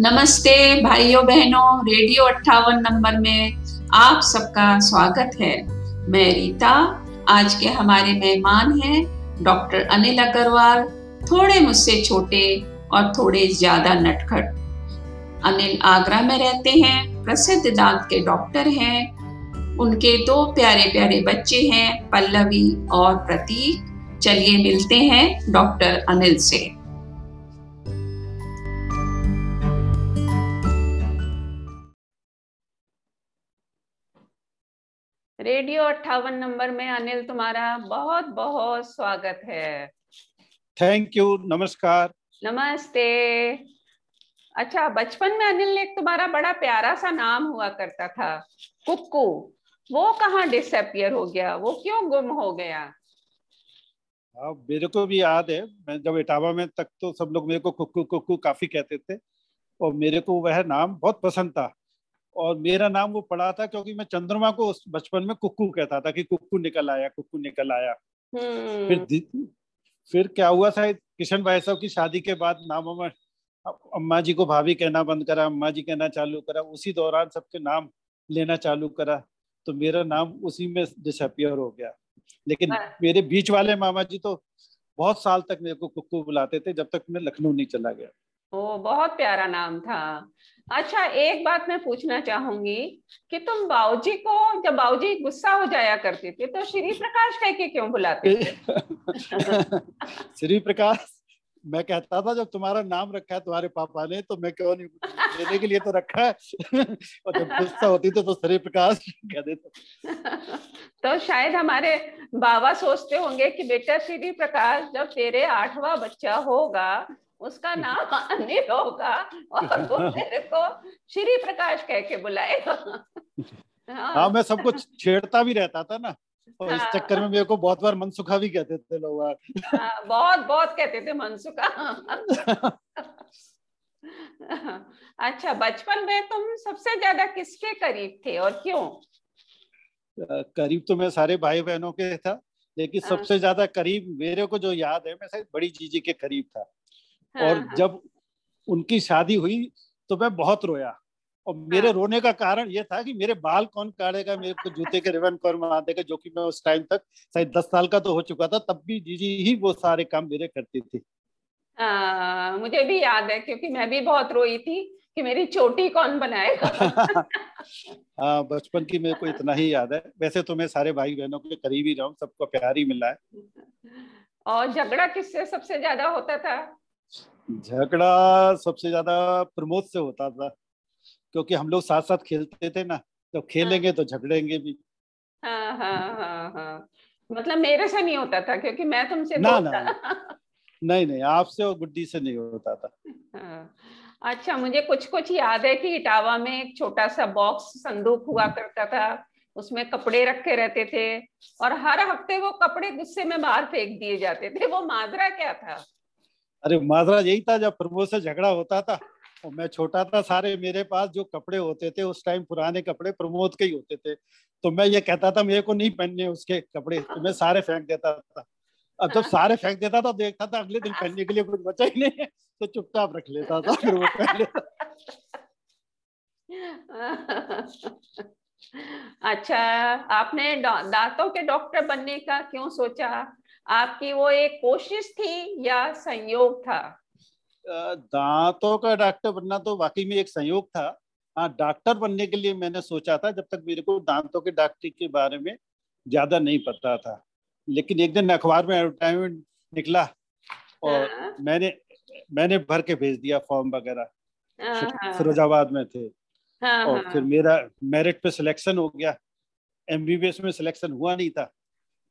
नमस्ते भाइयों बहनों, रेडियो अट्ठावन नंबर में आप सबका स्वागत है। मैं रीता, आज के हमारे मेहमान हैं डॉक्टर अनिल अग्रवाल, थोड़े मुझसे छोटे और थोड़े ज़्यादा नटखट। अनिल आगरा में रहते हैं, प्रसिद्ध दांत के डॉक्टर हैं। उनके दो प्यारे प्यारे बच्चे हैं, पल्लवी और प्रतीक। चलिए मिलते हैं डॉक्टर अनिल से। रेडियो अट्ठावन नंबर में अनिल तुम्हारा बहुत बहुत स्वागत है। थैंक यू नमस्कार। नमस्ते। अच्छा बचपन में अनिल एक तुम्हारा बड़ा प्यारा सा नाम हुआ करता था कुक्कू। वो कहाँ डिसअपियर हो गया? वो क्यों गुम हो गया? हाँ मेरे को भी याद है मैं जब इटावा में तक तो सब लोग मेरे को कुक्कू कुक्कू काफ़ी कहते थे और मेरे को वह नाम बहुत पसंद था। और मेरा नाम वो पड़ा था क्योंकि मैं चंद्रमा को उस बचपन में कुक्कू कहता था कि कुक्कू निकल आया कुक्कू निकल आया हम्म। फिर फिर क्या हुआ था किशन भाई साहब की शादी के बाद नाम में अम्मा जी को भाभी कहना बंद करा अम्मा जी कहना चालू करा उसी दौरान सबके नाम लेना चालू करा तो मेरा नाम उसी में डिसअपियर हो गया लेकिन हाँ। मेरे बीच वाले मामा जी तो बहुत साल तक मेरे को कुक्कू बुलाते थे जब तक मैं लखनऊ नहीं चला गया ओ, बहुत प्यारा नाम था। अच्छा एक बात मैं पूछना चाहूँगी कि तुम बाऊजी को, जब बाऊजी गुस्सा हो जाया करते थे तो श्री प्रकाश कह के क्यों बुलाते थे? श्री प्रकाश? मैं कहता था जब तुम्हारा नाम रखा है तुम्हारे पापा ने तो मैं क्यों नहीं देने के लिए तो रखा है। और जब गुस्सा होती तो, तो श्री प्रकाश कह देता तो शायद हमारे बाबा सोचते होंगे कि बेटा श्री प्रकाश जब तेरे आठवां बच्चा होगा उसका नाम अनिल होगा और वो मेरे को श्री प्रकाश कह के बुलाएगा। हाँ, हाँ मैं सबको छेड़ता भी रहता था ना। और इस हाँ। चक्कर में मेरे को बहुत बार मनसुखा भी कहते थे लोग हाँ, बहुत बहुत कहते थे मनसुखा। अच्छा बचपन में तुम सबसे ज़्यादा किसके करीब थे और क्यों? करीब तो मैं सारे भाई बहनों के था लेकिन हाँ। सबसे ज़्यादा करीब मेरे को जो याद है मैं शायद बड़ी जीजी के करीब था। और जब उनकी शादी हुई तो मैं बहुत रोया। और मेरे हाँ। रोने का कारण ये था कि मेरे बाल कौन काटेगा मेरे को जूते के रिबन कौन बना देगा जो कि मैं उस टाइम तक शायद दस साल का तो हो चुका था तब भी जीजी ही वो सारे काम मेरे करती थी। हाँ, मुझे भी याद है क्योंकि मैं भी बहुत रोई थी कि मेरी चोटी कौन बनाएगा। हाँ बचपन की मेरे को इतना ही याद है। वैसे तो मैं सारे भाई बहनों के करीब ही रहा हूँ सबको प्यार ही मिला है। और झगड़ा किससे सबसे ज़्यादा होता था? झगड़ा सबसे ज़्यादा प्रमोद से होता था। क्योंकि हम लोग साथ साथ खेलते थे ना तो खेलेंगे तो झगड़ेंगे भी। हाँ हाँ हाँ हाँ। मतलब मेरे से नहीं होता था क्योंकि मैं तुमसे ना, ना, नहीं नहीं आपसे और गुड्डी से नहीं होता था। हाँ, अच्छा मुझे कुछ कुछ याद है कि इटावा में एक छोटा सा बॉक्स संदूक हुआ करता था उसमें कपड़े रखे रहते थे और हर हफ़्ते वो कपड़े गुस्से में बाहर फेंक दिए जाते थे। वो माजरा क्या था? अरे माजरा यही था जब प्रभु से झगड़ा होता था। और मैं छोटा था, सारे मेरे पास जो कपड़े होते थे, उस टाइम पुराने कपड़े प्रमोद के ही होते थे। तो मैं ये कहता था, मेरे को नहीं पहनने उसके कपड़े तो मैं सारे फेंक देता था। अब जब सारे फेंक देता था देखता था, अगले दिन पहनने के लिए कुछ बचा ही नहीं तो चुपचाप रख लेता था, फिर वो पहन लेता अच्छा आपने दांतों के डॉक्टर बनने का क्यों सोचा? आपकी वो एक कोशिश थी या संयोग था? दांतों का डॉक्टर बनना तो वाकई में एक संयोग था। हाँ डॉक्टर बनने के लिए मैंने सोचा था जब तक मेरे को दांतों के डॉक्टरी के बारे में ज़्यादा नहीं पता था। लेकिन एक दिन अखबार में एडवर्टाइजमेंट निकला और हाँ। मैंने मैंने भर के भेज दिया फॉर्म वगैरह। हाँ, फिरोजाबाद में थे। हाँ, और फिर मेरा मेरिट पे सिलेक्शन हो गया। एमबीबीएस में सिलेक्शन हुआ नहीं था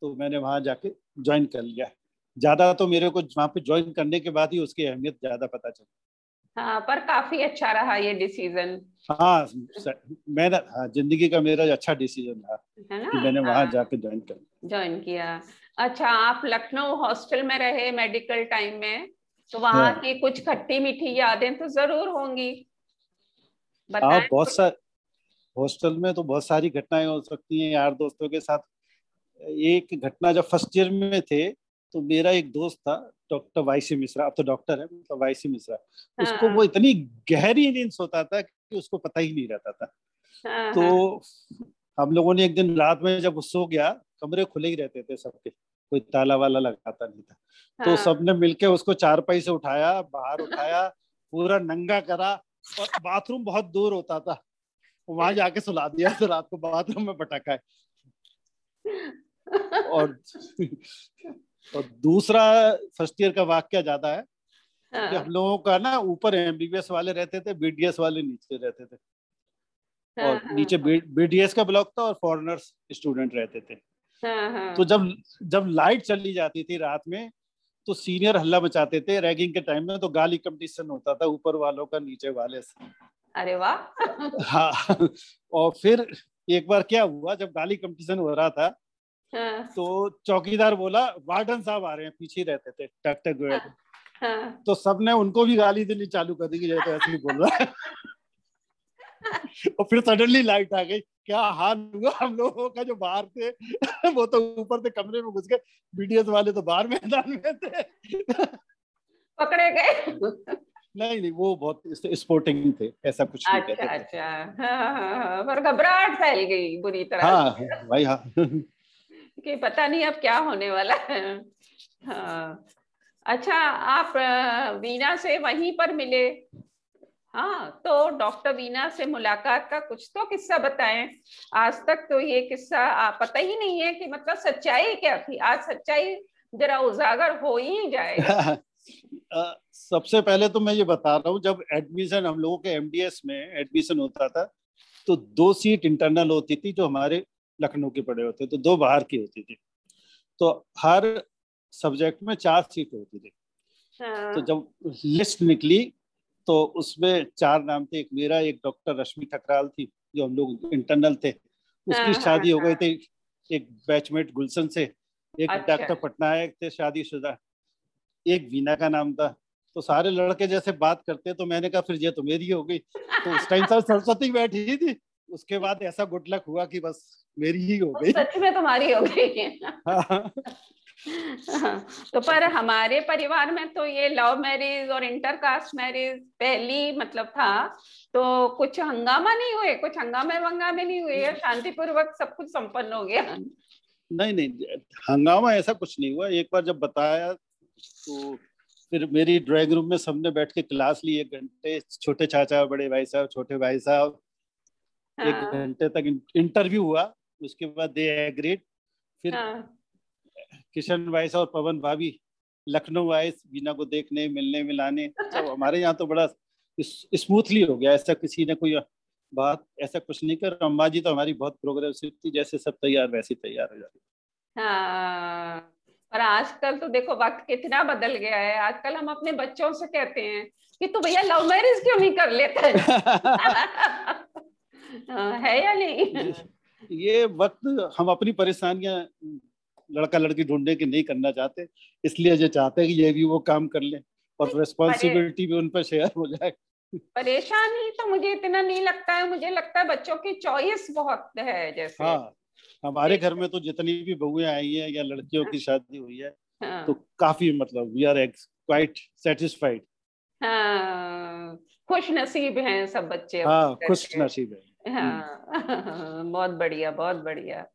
तो मैंने वहाँ जाके ज्वाइन कर लिया। ज़्यादा तो मेरे को वहाँ पे ज्वाइन करने के बाद ही उसकी अहमियत ज़्यादा पता चली। हाँ पर काफ़ी अच्छा रहा ये डिसीज़न हाँ मैंने हाँ ज़िंदगी का मेरा अच्छा डिसीज़न है ना? कि मैंने वहाँ जाके ज्वाइन कर ज्वाइन किया। अच्छा आप लखनऊ हॉस्टल में रहे मेडिकल टाइम में तो वहाँ हाँ। की कुछ खट्टी मीठी यादें तो ज़रूर होंगी। हाँ बहुत सार हॉस्टल में तो बहुत सारी घटनाएँ हो सकती हैं यार दोस्तों के साथ। एक घटना जब फ़र्स्ट ईयर में थे तो मेरा एक दोस्त था डॉक्टर वाईसी मिश्रा अब तो डॉक्टर है मतलब वाईसी मिश्रा हाँ। उसको वो इतनी गहरी नींद सोता था कि उसको पता ही नहीं रहता था हाँ, तो हाँ। हम लोगों ने एक दिन रात में जब वो सो गया कमरे खुले ही रहते थे सबके कोई ताला वाला लगाता नहीं था तो हाँ। तो सबने मिलके उसको चारपाई से उठाया बाहर उठाया पूरा नंगा करा और बाथरूम बहुत दूर होता था वहाँ जाके सुला दिया तो रात को बाथरूम में पटाखा है और और दूसरा फ़र्स्ट ईयर का वाक्य ज़्यादा है हाँ। कि हम लोगों का ना ऊपर एमबीबीएस वाले रहते थे बीडीएस वाले नीचे रहते थे। हाँ, और हाँ, नीचे बीडीएस का ब्लॉक था और फॉरेनर्स स्टूडेंट रहते थे। तो जब जब लाइट चली जाती थी रात में तो सीनियर हल्ला मचाते थे। रैगिंग के टाइम में तो गाली कंपटीशन होता था ऊपर वालों का नीचे वाले से। अरे वाह। हाँ। और फिर एक बार क्या हुआ जब गाली कंपटीशन हो रहा था हाँ। तो चौकीदार बोला वार्डन साहब आ रहे हैं पीछे रहते थे टक टक हाँ, हाँ। तो सबने उनको भी गाली देनी चालू कर दी कि जैसे ऐसे ही बोल रहा है और फिर सडनली लाइट आ गई क्या हाल हुआ हम लोगों का जो बाहर थे वो तो ऊपर से कमरे में घुस गए बीडीएस वाले तो बाहर मैदान में थे पकड़े गए नहीं नहीं वो बहुत स्पोर्टिंग थे ऐसा कुछ नहीं अच्छा अच्छा हाँ, हाँ, हाँ, पर घबराहट फैल गई बुरी तरह हाँ भाई हाँ कि पता नहीं अब क्या होने वाला है। हाँ। अच्छा आप वीना से वहीं पर मिले। हाँ तो डॉक्टर वीना से मुलाकात का कुछ तो किस्सा बताएँ। आज तक तो ये किस्सा आप पता ही नहीं है कि मतलब सच्चाई क्या थी। आज सच्चाई जरा उजागर हो ही जाए सबसे पहले तो मैं ये बता रहा हूँ, जब एडमिशन, हम लोगों के एमडीएस में एडमिशन होता था तो दो सीट इंटरनल होती थी जो हमारे लखनऊ के पड़े होते तो दो बाहर की होती थी। तो हर सब्जेक्ट में चार सीट होती थी। हाँ। तो जब लिस्ट निकली तो उसमें चार नाम थे एक मेरा एक डॉक्टर रश्मि ठकराल थी जो हम लोग इंटरनल थे। उसकी हाँ, शादी हो गई हाँ। थी एक बैचमेट गुलशन से एक अच्छा। डॉक्टर पटनायक थे शादीशुदा। एक वीना का नाम था। तो सारे लड़के जैसे बात करते तो मैंने कहा फिर ये तो मेरी हो गई। तो उस टाइम सर सरस्वती बैठी थी। उसके बाद ऐसा गुड लक हुआ कि बस मेरी ही हो गई। सच में तुम्हारी हो गई। हाँ। तो पर हमारे परिवार में तो ये लव मैरिज और इंटरकास्ट मैरिज पहली मतलब था तो कुछ हंगामा नहीं हुए? कुछ हंगामे वंगामे नहीं हुए? शांतिपूर्वक सब कुछ संपन्न हो गया? नहीं नहीं हंगामा ऐसा कुछ नहीं हुआ। एक बार जब बताया तो फिर मेरी ड्राइंग रूम में सबने बैठ के क्लास ली एक घंटे। छोटे चाचा बड़े भाई साहब छोटे भाई साहब हाँ। एक घंटे तक इंटरव्यू हुआ उसके बाद दे एग्रीड फिर हाँ। किशन साहब और पवन भाभी लखनऊ आए बीना को देखने मिलने मिलाने सब हमारे यहाँ तो बड़ा स्मूथली हो गया ऐसा किसी ने कोई बात ऐसा कुछ नहीं कर अम्मा जी तो हमारी बहुत प्रोग्रेसिव थी जैसे सब तैयार वैसे तैयार हो जाती हाँ और आजकल तो देखो वक्त कितना बदल गया है आजकल हम अपने बच्चों से कहते हैं कि तू भैया लव मैरिज क्यों नहीं कर लेता है हाँ, या नहीं? ये वक्त हम अपनी परेशानियाँ लड़का लड़की ढूँढने के नहीं करना चाहते इसलिए जो चाहते हैं कि ये भी वो काम कर ले और रिस्पॉन्सिबिलिटी भी उन पर शेयर हो जाए। परेशानी तो मुझे इतना नहीं लगता है मुझे लगता है बच्चों की चॉइस बहुत है जैसे। हाँ हमारे घर में तो जितनी भी बहुएँ आई हैं या लड़कियों की शादी हुई है हाँ। तो काफ़ी मतलब वी आर क्वाइट सेटिस्फाइड खुश नसीब हैं सब बच्चे हाँ खुश नसीब है। हाँ बहुत बढ़िया बहुत बढ़िया।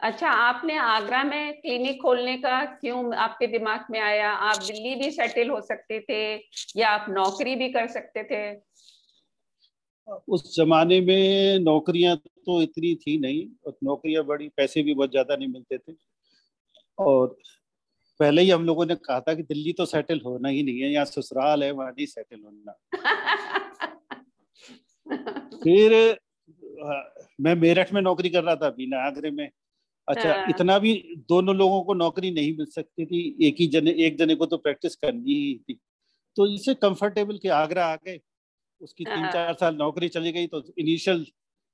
अच्छा आपने आगरा में क्लिनिक खोलने का क्यों आपके दिमाग में आया? आप दिल्ली भी सेटल हो सकते थे या आप नौकरी भी कर सकते थे? उस जमाने में नौकरियाँ तो इतनी थी नहीं और नौकरियाँ बड़ी पैसे भी बहुत ज़्यादा नहीं मिलते थे। और पहले ही हम लोगों ने कहा था कि दिल्ली तो सेटल होना ही नहीं है यहाँ ससुराल है वहाँ नहीं सेटल होना। फिर मैं मेरठ में नौकरी कर रहा था बिना आगरे में अच्छा हाँ। इतना भी दोनों लोगों को नौकरी नहीं मिल सकती थी एक ही जने एक जने को तो प्रैक्टिस करनी ही थी तो इसे कंफर्टेबल के आगरा आ गए उसकी तीन हाँ। चार साल नौकरी चली गई तो इनिशियल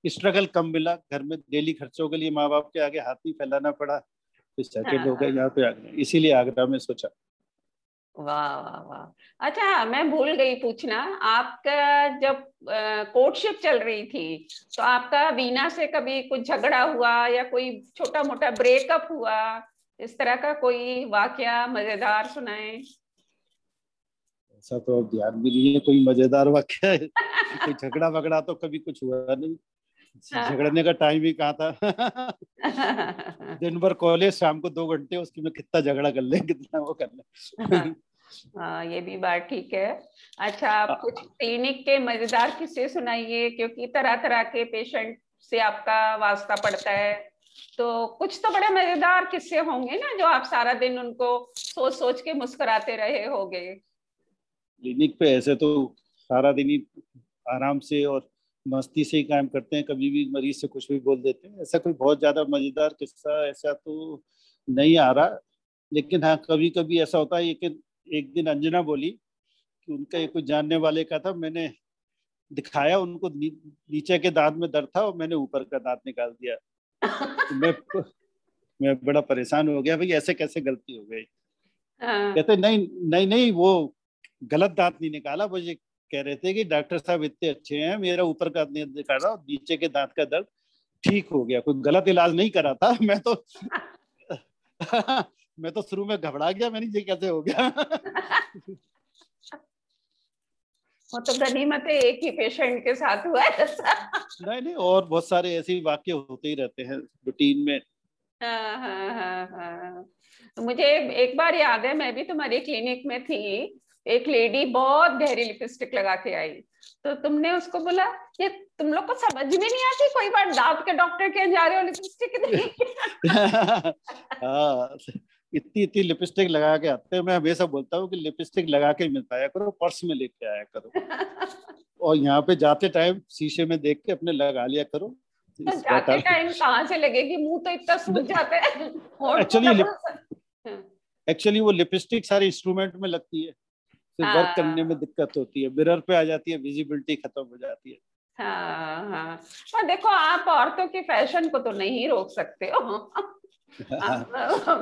स्ट्रगल कम मिला घर में डेली खर्चों के लिए माँ बाप के आगे हाथ नहीं फैलाना पड़ा फिर सेटल हो गए हाँ। यहाँ पे आ गए इसीलिए आगरा में सोचा वाह वाह वाह। अच्छा मैं भूल गई पूछना। आपका जब कोर्टशिप चल रही थी तो आपका वीना से कभी कुछ झगड़ा हुआ या कोई छोटा मोटा ब्रेकअप हुआ? इस तरह का कोई वाक्य मज़ेदार सुनाए। ऐसा तो ध्यान भी नहीं है, कोई मज़ेदार वाक्य कोई झगड़ा वगड़ा तो कभी कुछ हुआ नहीं। हाँ। झगड़ने का टाइम ही कहा था? दिन भर कॉलेज शाम को दो घंटे उसकी में कितना झगड़ा कर ले कितना वो कर ले। हाँ ये भी बात ठीक है। अच्छा आप कुछ क्लिनिक के मज़ेदार किस्से सुनाइए क्योंकि तरह तरह के पेशेंट से आपका वास्ता पड़ता है। तो कुछ तो बड़े मज़ेदार किस्से होंगे ना जो आप सारा दिन उनको सोच सोच के मुस्कुराते रहे होंगे। क्लिनिक पे ऐसे तो सारा दिन ही आराम से और मस्ती से ही काम करते हैं कभी भी मरीज़ से कुछ भी बोल देते हैं। ऐसा कोई बहुत ज़्यादा मज़ेदार किस्सा ऐसा तो नहीं आ रहा। लेकिन हाँ कभी कभी ऐसा होता है कि एक दिन अंजना बोली कि उनका एक कोई जानने वाले का था मैंने दिखाया उनको नी, नीचे के दांत में दर्द था और मैंने ऊपर का दांत निकाल दिया। तो मैं मैं बड़ा परेशान हो गया भाई ऐसे कैसे गलती हो गई? हाँ। कहते नहीं नहीं नहीं वो गलत दांत नहीं निकाला मुझे कह रहे थे कि डॉक्टर साहब इतने अच्छे हैं मेरा ऊपर का नहीं निकाला नीचे के दांत का दर्द ठीक हो गया कोई गलत इलाज नहीं करा था मैं तो मैं तो शुरू में घबरा गया मैंने ये कैसे हो गया? वो तो गनीमत है एक ही पेशेंट के साथ हुआ है। नहीं नहीं और बहुत सारे ऐसे वाक्य होते ही रहते हैं रूटीन में। हाँ हाँ हाँ हाँ। तो मुझे एक बार याद है मैं भी तुम्हारी क्लिनिक में थी एक लेडी बहुत गहरी लिपस्टिक लगा के आई। तो तुमने उसको बोला ये तुम लोग को समझ में नहीं आती कोई बार दांत के डॉक्टर के जा रहे हो लिपस्टिक हाँ इतनी इतनी लिपस्टिक लगा के आते हैं। मैं हमेशा बोलता हूँ कि लिपस्टिक लगा के मिलता है करो पर्स में लेके आया करो। और यहाँ पे जाते टाइम शीशे में देख के अपने लगा लिया करो। तो जाते टाइम कहाँ से लगेगी? मुँह तो इतना सूज जाता है। एक्चुअली एक्चुअली वो लिपस्टिक सारे इंस्ट्रूमेंट में लगती है। फिर वर्क हाँ। करने में दिक्कत होती है मिरर पे आ जाती है विजिबिलिटी खत्म हो जाती है। हाँ हाँ। और देखो आप औरतों के फ़ैशन को तो नहीं रोक सकते हो।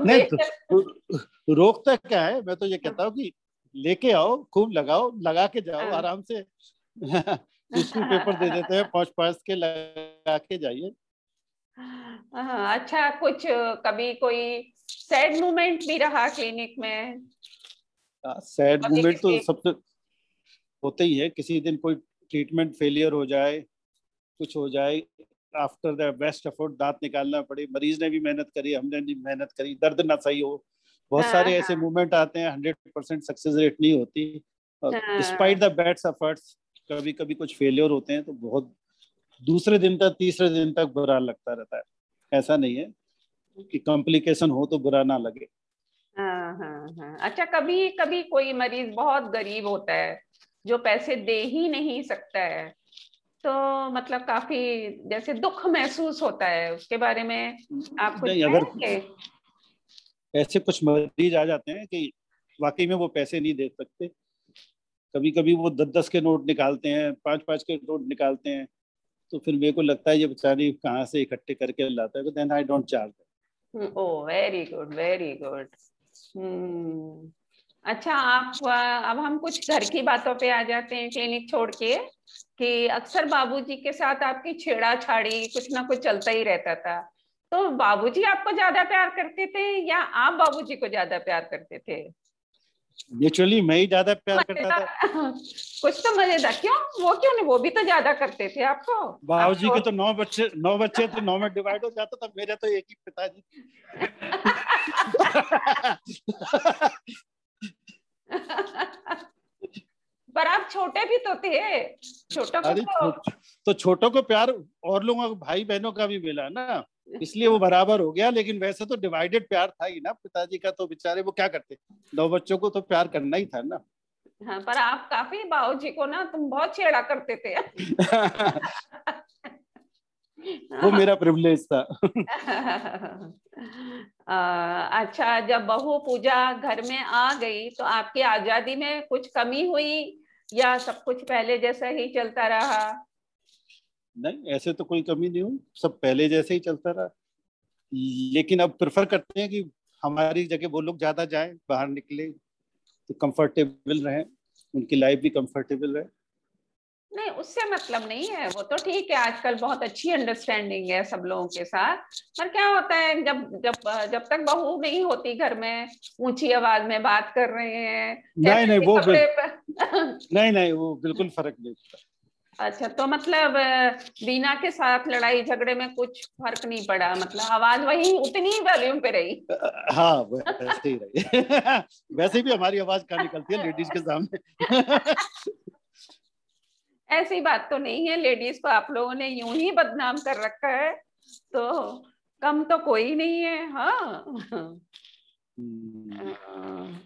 नहीं तो, रोकता क्या है? मैं तो ये कहता हूँ कि लेके आओ खूब लगाओ लगा के जाओ हाँ। आराम से। टिश्यू पेपर दे देते हैं पाँच पाँच के लगा के जाइए। हाँ, अच्छा कुछ कभी कोई सैड मोमेंट भी रहा क्लिनिक में? सैड मोमेंट तो सबसे होते ही है किसी दिन कोई ट्रीटमेंट फेलियर हो जाए कुछ हो जाए आफ्टर द बेस्ट एफर्ट दांत निकालना पड़े मरीज़ ने भी मेहनत करी हमने भी मेहनत करी दर्द ना सही हो बहुत हाँ, सारे हाँ. ऐसे मूवमेंट आते हैं हंड्रेड परसेंट सक्सेस रेट नहीं होती डिस्पाइट द बेस्ट एफर्ट्स कभी कभी कुछ फेलियर होते हैं तो बहुत दूसरे दिन तक तीसरे दिन तक बुरा लगता रहता है। ऐसा नहीं है कि कॉम्प्लिकेशन हो तो बुरा ना लगे। हाँ हाँ हाँ। अच्छा कभी कभी कोई मरीज़ बहुत गरीब होता है जो पैसे दे ही नहीं सकता है तो मतलब काफ़ी जैसे दुख महसूस होता है उसके बारे में आप कुछ अगर ऐसे कुछ मरीज़ आ जाते हैं कि वाकई में वो पैसे नहीं दे सकते। कभी कभी वो दस दस के नोट निकालते हैं पाँच पाँच के नोट निकालते हैं तो फिर मेरे को लगता है ये बेचारी कहाँ से इकट्ठे करके लाता है तो then I don't charge oh very good very good अच्छा आप अब हम कुछ घर की बातों पे आ जाते हैं क्लिनिक छोड़ के कि अक्सर बाबूजी के साथ आपकी छेड़ा छाड़ी कुछ ना कुछ चलता ही रहता था। तो बाबूजी आपको ज़्यादा प्यार करते थे या आप बाबूजी को ज़्यादा प्यार करते थे? नेचुरली मैं ही ज़्यादा प्यार करता था। कुछ तो मज़ेदार। क्यों? वो क्यों नहीं? वो भी तो ज़्यादा करते थे आपको। बाबूजी के तो नौ बच्चे नौ बच्चे थे नौ में डिवाइड हो जाता था मेरे तो एक ही पिताजी। पर आप छोटे भी तो थे। छोटों को तो... तो छोटों को प्यार और लोगों को भाई बहनों का भी मिला ना। इसलिए वो बराबर हो गया लेकिन वैसे तो डिवाइडेड प्यार था ही ना। पिताजी का तो बेचारे वो क्या करते? दो बच्चों को तो प्यार करना ही था ना। हाँ पर आप काफ़ी बाबू जी को ना तुम बहुत छेड़ा करते थे। वो मेरा प्रिविलेज था। आ, अच्छा जब बहू पूजा घर में आ गई तो आपकी आज़ादी में कुछ कमी हुई या सब कुछ पहले जैसा ही चलता रहा? नहीं ऐसे तो कोई कमी नहीं हुई। सब पहले जैसे ही चलता रहा। लेकिन अब प्रेफर करते हैं कि हमारी जगह वो लोग ज़्यादा जाएँ बाहर निकले तो कंफर्टेबल रहे। उनकी लाइफ भी कंफर्टेबल रहे। नहीं उससे मतलब नहीं है वो तो ठीक है आजकल बहुत अच्छी अंडरस्टैंडिंग है सब लोगों के साथ। पर क्या होता है जब जब जब तक बहू नहीं होती घर में ऊँची आवाज़ में बात कर रहे हैं नहीं नहीं वो नहीं नहीं वो बिल्कुल फ़र्क नहीं अच्छा तो मतलब बीना के साथ लड़ाई झगड़े में कुछ फ़र्क नहीं पड़ा? मतलब आवाज़ वही उतनी ही वॉल्यूम पे रही। हाँ वैसे ही रही। वैसे भी हमारी आवाज़ कहाँ निकलती है लेडीज़ के सामने। ऐसी बात तो नहीं है लेडीज़ को आप लोगों ने यूँ ही बदनाम कर रखा है तो कम तो कोई नहीं है हाँ। हम्म।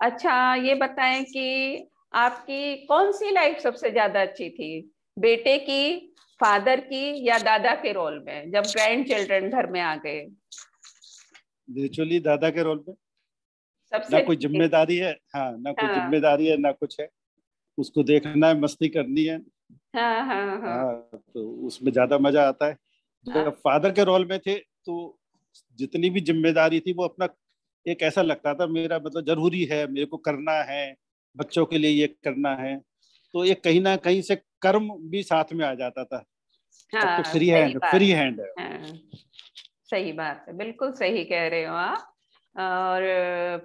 अच्छा ये बताएँ कि आपकी कौन सी लाइफ सबसे ज़्यादा अच्छी थी? बेटे की फादर की या दादा के रोल में जब ग्रैंड चिल्ड्रन घर में आ गए? दादा के रोल में सबसे ना कोई ज़िम्मेदारी है हाँ ना कोई हाँ। ज़िम्मेदारी है ना कुछ है। उसको देखना है मस्ती करनी है। हाँ, हाँ, हाँ. तो उसमें ज़्यादा मज़ा आता है। जब हाँ. फादर के रोल में थे तो जितनी भी ज़िम्मेदारी थी वो अपना एक ऐसा लगता था मेरा मतलब ज़रूरी है मेरे को करना है बच्चों के लिए ये करना है। तो ये कहीं ना कहीं से कर्म भी साथ में आ जाता था। हाँ, तो फ्री हैंड फ्री हैंड है। हाँ, सही बात है बिल्कुल सही कह रहे हो आप। और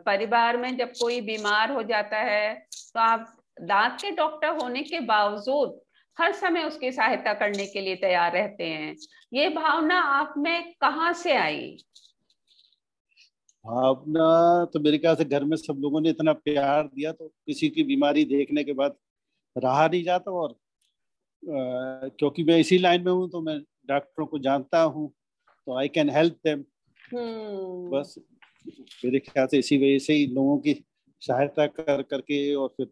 परिवार में जब कोई बीमार हो जाता है तो आप दांत के डॉक्टर होने के बावजूद हर समय उसकी सहायता करने के लिए तैयार रहते हैं। ये भावना आप में कहाँ से आई? भावना तो मेरे ख्याल से घर में सब लोगों ने इतना प्यार दिया तो किसी की बीमारी देखने के बाद रहा नहीं जाता और आ, क्योंकि मैं इसी लाइन में हूँ तो मैं डॉक्टरों को जानता हूँ तो आई कैन हेल्प देम बस मेरे ख्याल से इसी वजह से ही लोगों की सहायता कर करके और फिर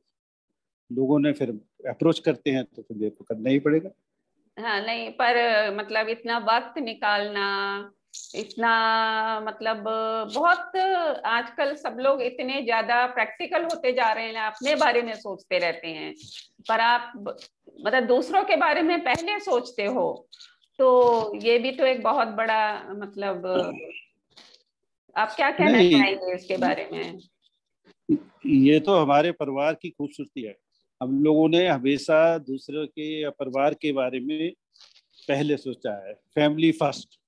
लोगों ने फिर अप्रोच करते हैं तो फिर देखो करना ही पड़ेगा। हाँ नहीं पर मतलब इतना वक्त निकालना इतना मतलब बहुत आजकल सब लोग इतने ज़्यादा प्रैक्टिकल होते जा रहे हैं अपने बारे में सोचते रहते हैं। पर आप मतलब दूसरों के बारे में पहले सोचते हो तो ये भी तो एक बहुत बड़ा मतलब आप क्या कहना चाहेंगे इसके बारे में? ये तो हमारे परिवार की खूबसूरती है। हम लोगों ने हमेशा दूसरे के या परिवार के बारे में पहले सोचा है। फैमिली फ़र्स्ट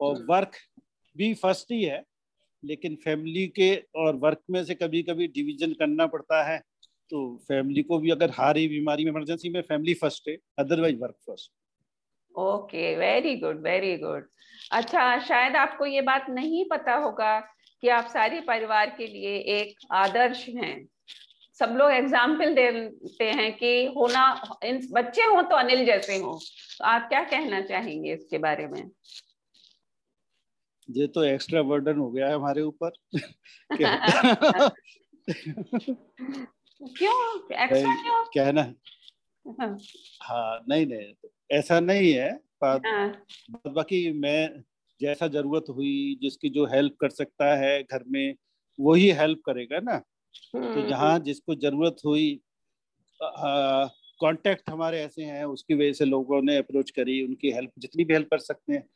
और वर्क हम्म। भी फ़र्स्ट ही है लेकिन फैमिली के और वर्क में से कभी कभी डिवीज़न करना पड़ता है तो फैमिली को भी अगर हारी बीमारी में इमरजेंसी में फैमिली फ़र्स्ट है otherwise work first okay very good very good अच्छा शायद आपको ये बात नहीं पता होगा कि आप सारे परिवार के लिए एक आदर्श हैं। सब लोग एग्ज़ाम्पल देते हैं कि होना इन बच्चे हो तो अनिल जैसे हो। तो आप क्या कहना चाहेंगे इसके बारे में? ये तो एक्स्ट्रा बर्डन हो गया है हमारे ऊपर। क्यों? एक्स्ट्रा क्यों? कहना हाँ।, हाँ। नहीं नहीं ऐसा नहीं है हाँ। बाकी मैं जैसा ज़रूरत हुई जिसकी जो हेल्प कर सकता है घर में वही हेल्प करेगा ना। तो हम्म, जहाँ हम्म। जिसको ज़रूरत हुई कांटेक्ट हमारे ऐसे हैं उसकी वजह से लोगों ने अप्रोच करी उनकी हेल्प जितनी भी हेल्प कर सकते हैं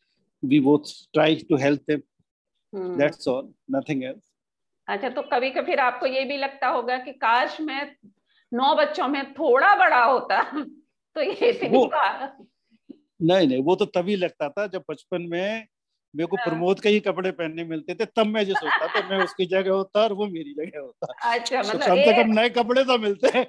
we both try to help them that's all nothing else अच्छा तो कभी कभी आपको ये भी लगता होगा कि काश मैं नौ बच्चों में थोड़ा बड़ा होता तो ये वो, नहीं नहीं वो तो तभी लगता था जब बचपन में मेरे को हाँ। प्रमोद के ही कपड़े पहनने मिलते थे तब मैं जो सोचता था मैं उसकी जगह होता और वो मेरी जगह होता। अच्छा तो मतलब कम से कम नए कपड़े तो मिलते। हैं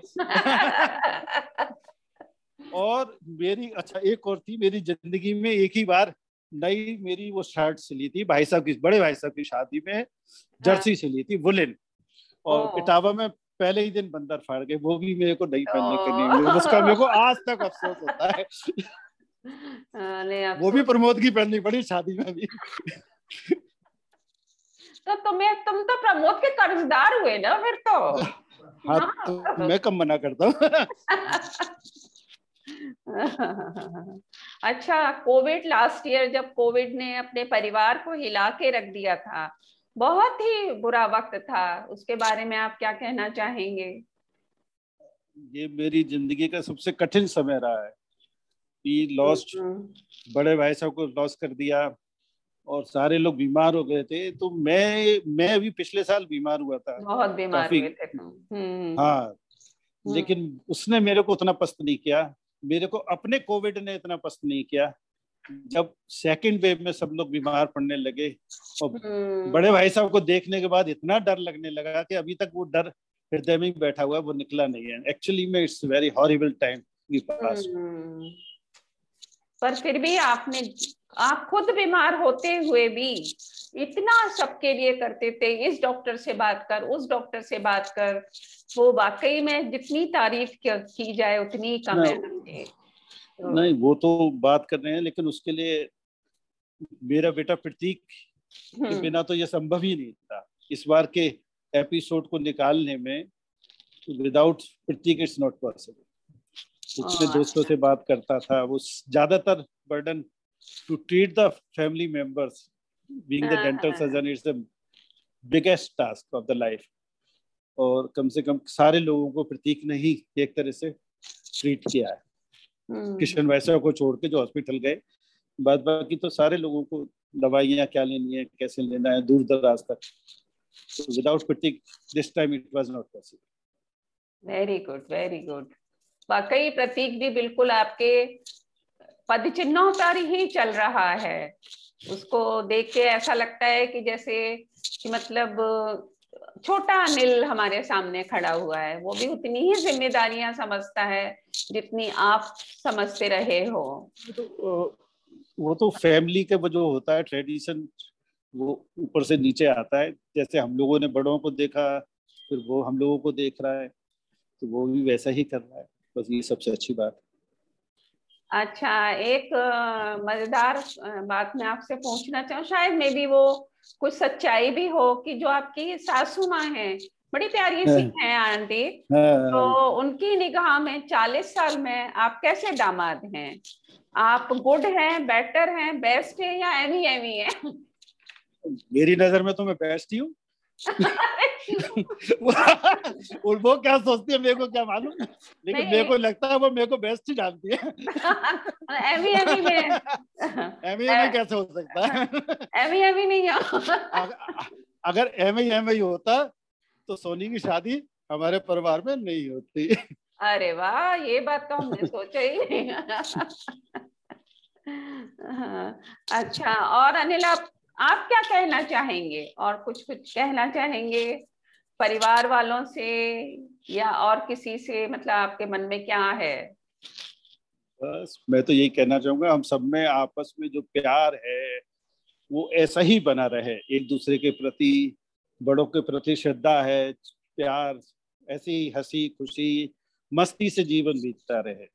और मेरी अच्छा एक और थी मेरी ज़िंदगी में एक ही बार नई मेरी वो शर्ट सिली थी भाई साहब की बड़े भाई साहब की शादी में जर्सी हाँ। सिली थी वुलिन। और इटावा में पहले ही दिन बंदर फाड़ गए वो भी मेरे को नहीं पहनने के लिए उसका मेरे को आज तक अफसोस होता है। वो भी प्रमोद की पहननी पड़ी शादी में भी। तो तुम्हें तुम तो प्रमोद के कर्जदार हुए ना फिर तो। हाँ, हाँ। तो मैं कम मना करता हूँ। अच्छा कोविड लास्ट ईयर जब कोविड ने अपने परिवार को हिला के रख दिया था बहुत ही बुरा वक्त था। उसके बारे में आप क्या कहना चाहेंगे? ये मेरी ज़िंदगी का सबसे कठिन समय रहा है। ही लॉस्ट हम्म। बड़े भाई साहब को लॉस कर दिया और सारे लोग बीमार हो गए थे। तो मैं मैं अभी पिछले साल बीमार हुआ था। बहुत बीमार हुए थे हम्म। हाँ हम्म। लेकिन उसने मेरे को उतना पसंद नहीं किया। मेरे को अपने कोविड ने इतना पसंद नहीं किया। जब सेकंड वेव में सब लोग बीमार पड़ने लगे और हम्म। बड़े भाई साहब को देखने के बाद इतना डर लगने लगा कि अभी तक वो डर हृदय में बैठा हुआ है वो निकला नहीं है। एक्चुअली में इट्स वेरी हॉरिबल टाइम पर फिर भी आपने आप खुद बीमार होते हुए भी इतना सबके लिए करते थे इस डॉक्टर से बात कर उस डॉक्टर से बात कर वो वाकई में जितनी तारीफ़ की जाए उतनी कम है तो, नहीं वो तो बात कर रहे हैं लेकिन उसके लिए मेरा बेटा प्रतीक के हम्म। बिना तो ये संभव ही नहीं था। इस बार के एपिसोड को निकालने में without Prateek it's not possible उसने दोस्तों से बात करता था वो ज़्यादातर burden to treat the family members being the dental surgeon it's the biggest task of the life. और कम से कम सारे लोगों को प्रतीक ने ही एक तरह से ट्रीट किया है। हम्म। किशन वैसा को छोड़ के जो हॉस्पिटल गए बाद बाकी तो सारे लोगों को दवाइयाँ क्या लेनी है कैसे लेना है दूर दराज तक। Without Prateek this time it was not possible very good very good वाकई प्रतीक भी बिल्कुल आपके पद चिन्हों पर ही चल रहा है। उसको देख के ऐसा लगता है कि जैसे कि मतलब छोटा अनिल हमारे सामने खड़ा हुआ है। वो भी उतनी ही जिम्मेदारियाँ समझता है जितनी आप समझते रहे हो। तो, वो तो फैमिली के जो होता है ट्रेडिशन वो ऊपर से नीचे आता है। जैसे हम लोगों ने बड़ों को देखा फिर वो हम लोगों को देख रहा है तो वो भी वैसा ही कर रहा है। बस ये सबसे अच्छी बात। अच्छा एक मज़ेदार बात मैं आपसे पूछना चाहूँ। शायद मे भी वो कुछ सच्चाई भी हो कि जो आपकी सासू माँ है बड़ी प्यारी सी हाँ। है आंटी। हाँ। तो उनकी निगाह में चालीस साल में आप कैसे दामाद हैं? आप गुड हैं बेटर हैं बेस्ट है या एवी एवी है? मेरी नज़र में तो मैं बेस्ट ही हूँ। और वो क्या सोचती है मेरे को क्या मालूम? लेकिन मेरे को लगता है वो मेरे को बेस्ट ही जानती है। एमी एमी में एमी एमी कैसे हो सकता है? एमी एमी नहीं अगर एमी एमी होता तो सोनी की शादी हमारे परिवार में नहीं होती। अरे वाह ये बात तो हमने सोचा ही नहीं। अच्छा और अनिल आप आप क्या कहना चाहेंगे? और कुछ कुछ कहना चाहेंगे? परिवार वालों से या और किसी से? मतलब आपके मन में क्या है? बस, मैं तो यही कहना चाहूँगा, हम सब में आपस में जो प्यार है, वो ऐसा ही बना रहे। एक दूसरे के प्रति, बड़ों के प्रति श्रद्धा है, प्यार, ऐसी हँसी, खुशी, मस्ती से जीवन बीतता रहे।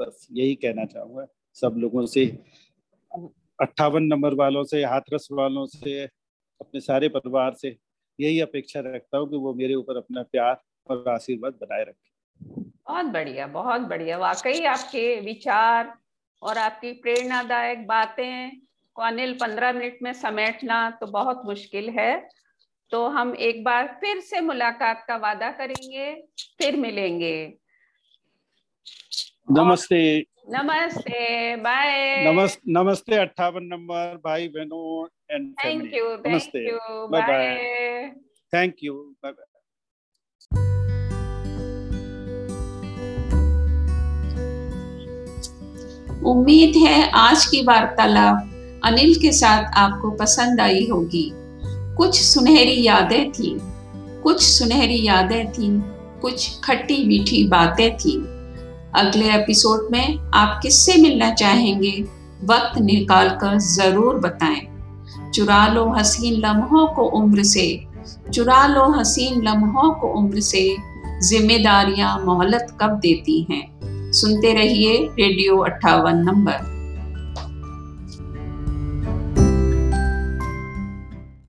बस, यही कहना चाहूँगा, सब लोगों से। अट्ठावन नंबर वालों से हाथरस वालों से अपने सारे परिवार से यही अपेक्षा रखता हूँ कि वो मेरे ऊपर अपना प्यार और आशीर्वाद बनाए रखे। बहुत बढ़िया बहुत बढ़िया। वाकई आपके विचार और आपकी प्रेरणादायक बातें को अनिल पंद्रह मिनट में समेटना तो बहुत मुश्किल है। तो हम एक बार फिर से मुलाकात का वादा करेंगे फिर मिलेंगे। नमस्ते। नमस्ते बाय नमस नमस्ते अट्ठावन नंबर भाई बहनों एंड थैंक यू नमस्ते। Bye bye thank you bye bye उम्मीद है आज की वार्तालाप अनिल के साथ आपको पसंद आई होगी। कुछ सुनहरी यादें थी कुछ सुनहरी यादें थी कुछ खट्टी मीठी बातें थी। अगले एपिसोड में आप किससे मिलना चाहेंगे, वक्त निकाल कर ज़रूर बताएँ। चुरा लो हसीन लम्हों को उम्र से, चुरा लो हसीन लम्हों को उम्र से, जिम्मेदारियाँ मोहलत कब देती हैं। सुनते रहिए रेडियो अट्ठावन नंबर।